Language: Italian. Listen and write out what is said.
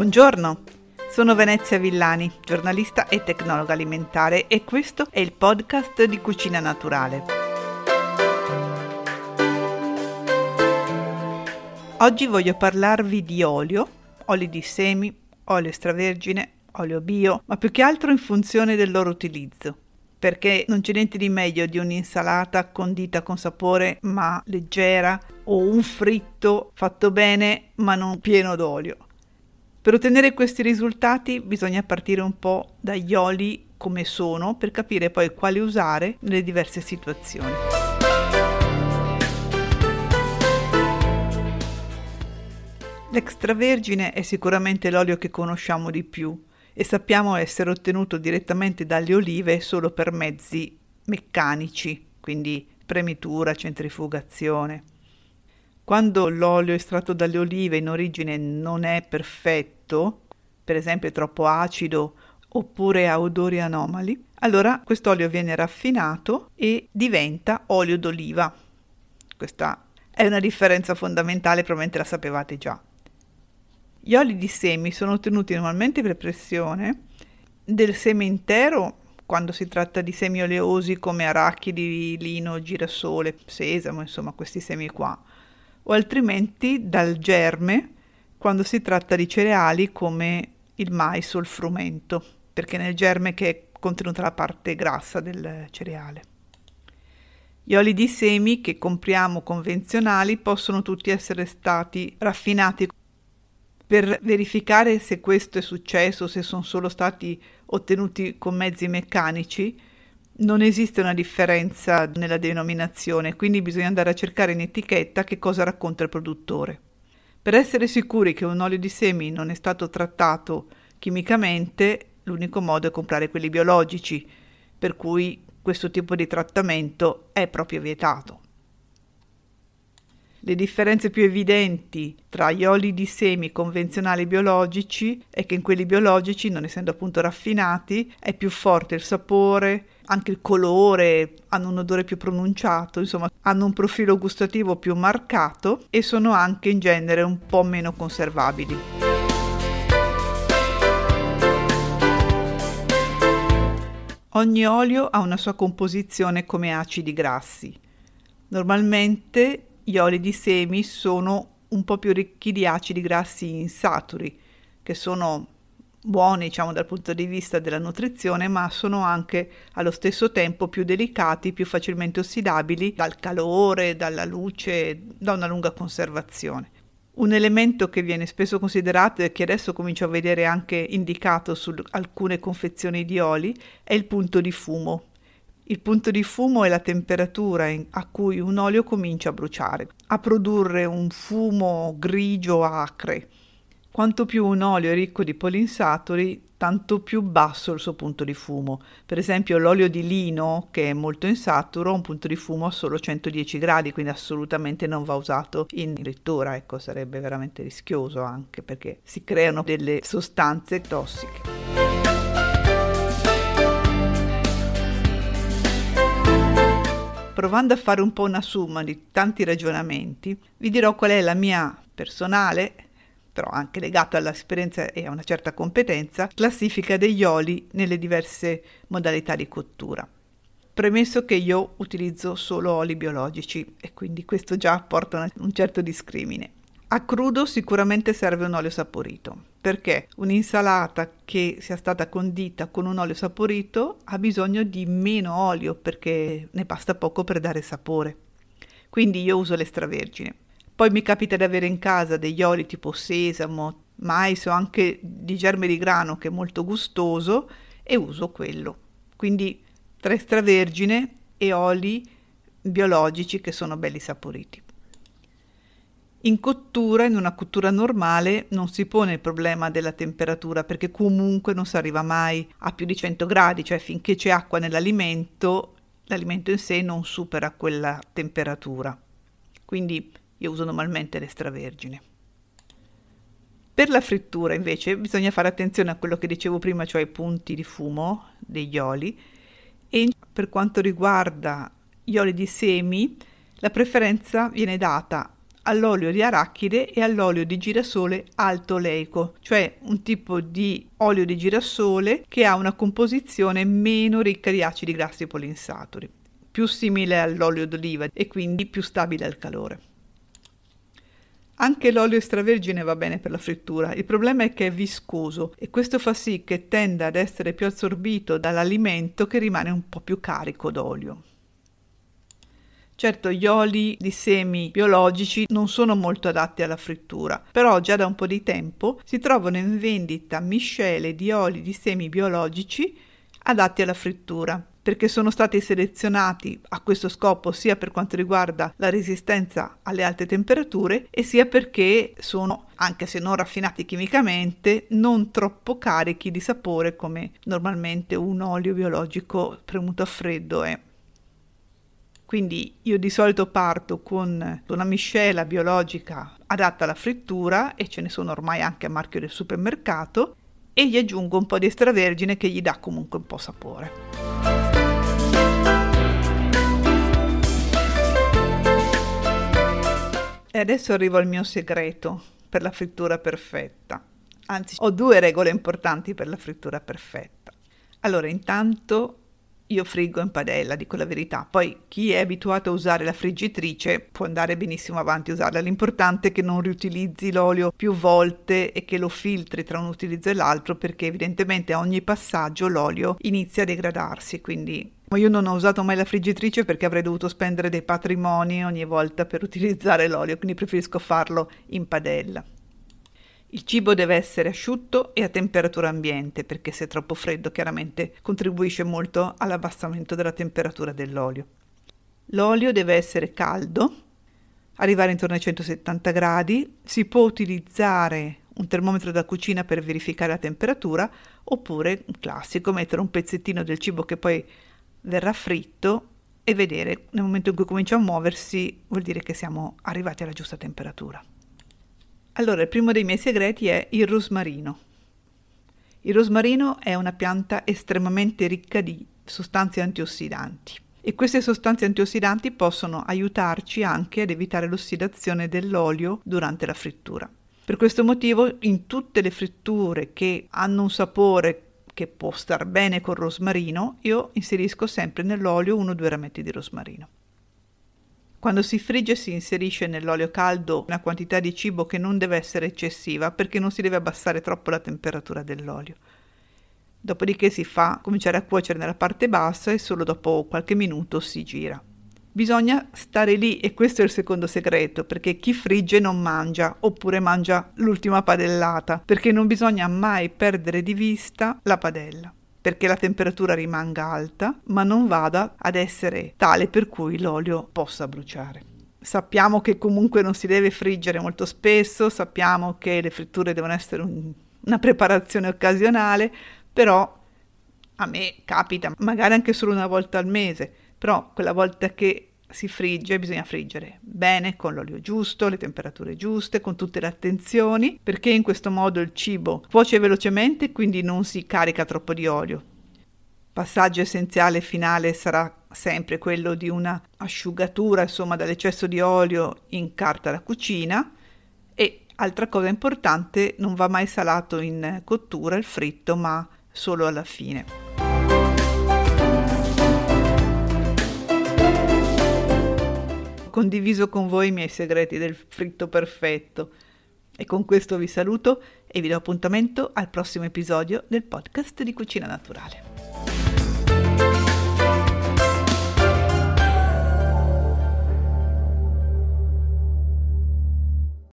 Buongiorno, sono Venezia Villani, giornalista e tecnologa alimentare e questo è il podcast di Cucina Naturale. Oggi voglio parlarvi di olio, oli di semi, olio extravergine, olio bio, ma più che altro in funzione del loro utilizzo perché non c'è niente di meglio di un'insalata condita con sapore ma leggera o un fritto fatto bene ma non pieno d'olio. Per ottenere questi risultati bisogna partire un po' dagli oli come sono per capire poi quali usare nelle diverse situazioni. L'extravergine è sicuramente l'olio che conosciamo di più e sappiamo essere ottenuto direttamente dalle olive solo per mezzi meccanici, quindi premitura, centrifugazione. Quando l'olio estratto dalle olive in origine non è perfetto, per esempio troppo acido oppure ha odori anomali, allora quest'olio viene raffinato e diventa olio d'oliva. Questa è una differenza fondamentale, probabilmente la sapevate già. Gli oli di semi sono ottenuti normalmente per pressione del seme intero quando si tratta di semi oleosi come arachidi, lino, girasole, sesamo, insomma questi semi qua o altrimenti dal germe quando si tratta di cereali come il mais o il frumento, perché nel germe che è contenuta la parte grassa del cereale. Gli oli di semi che compriamo convenzionali possono tutti essere stati raffinati per verificare se questo è successo, se sono solo stati ottenuti con mezzi meccanici, non esiste una differenza nella denominazione, quindi bisogna andare a cercare in etichetta che cosa racconta il produttore. Per essere sicuri che un olio di semi non è stato trattato chimicamente, l'unico modo è comprare quelli biologici, per cui questo tipo di trattamento è proprio vietato. Le differenze più evidenti tra gli oli di semi convenzionali biologici è che in quelli biologici, non essendo appunto raffinati, è più forte il sapore, anche il colore, hanno un odore più pronunciato, insomma hanno un profilo gustativo più marcato e sono anche in genere un po' meno conservabili. Ogni olio ha una sua composizione come acidi grassi. Normalmente oli di semi sono un po' più ricchi di acidi grassi insaturi, che sono buoni diciamo dal punto di vista della nutrizione, ma sono anche allo stesso tempo più delicati, più facilmente ossidabili dal calore, dalla luce, da una lunga conservazione. Un elemento che viene spesso considerato e che adesso comincio a vedere anche indicato su alcune confezioni di oli è il punto di fumo. Il punto di fumo è la temperatura a cui un olio comincia a bruciare, a produrre un fumo grigio acre. Quanto più un olio è ricco di polinsaturi, tanto più basso il suo punto di fumo. Per esempio l'olio di lino, che è molto insaturo, ha un punto di fumo a solo 110 gradi, quindi assolutamente non va usato in lettura, ecco, sarebbe veramente rischioso anche perché si creano delle sostanze tossiche. Provando a fare un po' una somma di tanti ragionamenti, vi dirò qual è la mia personale, però anche legata all'esperienza e a una certa competenza, classifica degli oli nelle diverse modalità di cottura. Premesso che io utilizzo solo oli biologici e quindi questo già porta un certo discrimine. A crudo sicuramente serve un olio saporito, perché un'insalata che sia stata condita con un olio saporito ha bisogno di meno olio perché ne basta poco per dare sapore. Quindi io uso l'extravergine. Poi mi capita di avere in casa degli oli tipo sesamo, mais o anche di germe di grano che è molto gustoso e uso quello. Quindi tra extravergine e oli biologici che sono belli saporiti. In cottura, in una cottura normale, non si pone il problema della temperatura perché comunque non si arriva mai a più di 100 gradi, cioè finché c'è acqua nell'alimento, l'alimento in sé non supera quella temperatura. Quindi io uso normalmente l'extravergine. Per la frittura invece bisogna fare attenzione a quello che dicevo prima, cioè i punti di fumo degli oli e per quanto riguarda gli oli di semi, la preferenza viene data all'olio di arachide e all'olio di girasole alto oleico, cioè un tipo di olio di girasole che ha una composizione meno ricca di acidi grassi polinsaturi, più simile all'olio d'oliva e quindi più stabile al calore. Anche l'olio extravergine va bene per la frittura, il problema è che è viscoso e questo fa sì che tenda ad essere più assorbito dall'alimento che rimane un po' più carico d'olio. Certo, gli oli di semi biologici non sono molto adatti alla frittura, però già da un po' di tempo si trovano in vendita miscele di oli di semi biologici adatti alla frittura perché sono stati selezionati a questo scopo sia per quanto riguarda la resistenza alle alte temperature e sia perché sono, anche se non raffinati chimicamente, non troppo carichi di sapore come normalmente un olio biologico premuto a freddo è. Quindi io di solito parto con una miscela biologica adatta alla frittura e ce ne sono ormai anche a marchio del supermercato e gli aggiungo un po' di extravergine che gli dà comunque un po' sapore. E adesso arrivo al mio segreto per la frittura perfetta. Anzi, ho due regole importanti per la frittura perfetta. Allora, intanto io friggo in padella, dico la verità. Poi chi è abituato a usare la friggitrice può andare benissimo avanti a usarla. L'importante è che non riutilizzi l'olio più volte e che lo filtri tra un utilizzo e l'altro perché evidentemente a ogni passaggio l'olio inizia a degradarsi, quindi io non ho usato mai la friggitrice perché avrei dovuto spendere dei patrimoni ogni volta per utilizzare l'olio, quindi preferisco farlo in padella. Il cibo deve essere asciutto e a temperatura ambiente perché se è troppo freddo chiaramente contribuisce molto all'abbassamento della temperatura dell'olio. L'olio deve essere caldo, arrivare intorno ai 170 gradi, si può utilizzare un termometro da cucina per verificare la temperatura oppure un classico mettere un pezzettino del cibo che poi verrà fritto e vedere nel momento in cui comincia a muoversi vuol dire che siamo arrivati alla giusta temperatura. Allora, il primo dei miei segreti è il rosmarino. Il rosmarino è una pianta estremamente ricca di sostanze antiossidanti e queste sostanze antiossidanti possono aiutarci anche ad evitare l'ossidazione dell'olio durante la frittura. Per questo motivo in tutte le fritture che hanno un sapore che può star bene col rosmarino, io inserisco sempre nell'olio 1-2 rametti di rosmarino. Quando si frigge si inserisce nell'olio caldo una quantità di cibo che non deve essere eccessiva perché non si deve abbassare troppo la temperatura dell'olio. Dopodiché si fa cominciare a cuocere nella parte bassa e solo dopo qualche minuto si gira. Bisogna stare lì e questo è il secondo segreto, perché chi frigge non mangia oppure mangia l'ultima padellata, perché non bisogna mai perdere di vista la padella perché la temperatura rimanga alta, ma non vada ad essere tale per cui l'olio possa bruciare. Sappiamo che comunque non si deve friggere molto spesso, sappiamo che le fritture devono essere un, una preparazione occasionale, però a me capita magari anche solo una volta al mese però quella volta che si frigge bisogna friggere bene con l'olio giusto, le temperature giuste, con tutte le attenzioni, perché in questo modo il cibo cuoce velocemente quindi non si carica troppo di olio. Passaggio essenziale finale sarà sempre quello di una asciugatura, insomma, dall'eccesso di olio in carta da cucina e altra cosa importante, non va mai salato in cottura il fritto, ma solo alla fine. Condiviso con voi i miei segreti del fritto perfetto. E con questo vi saluto e vi do appuntamento al prossimo episodio del podcast di Cucina Naturale.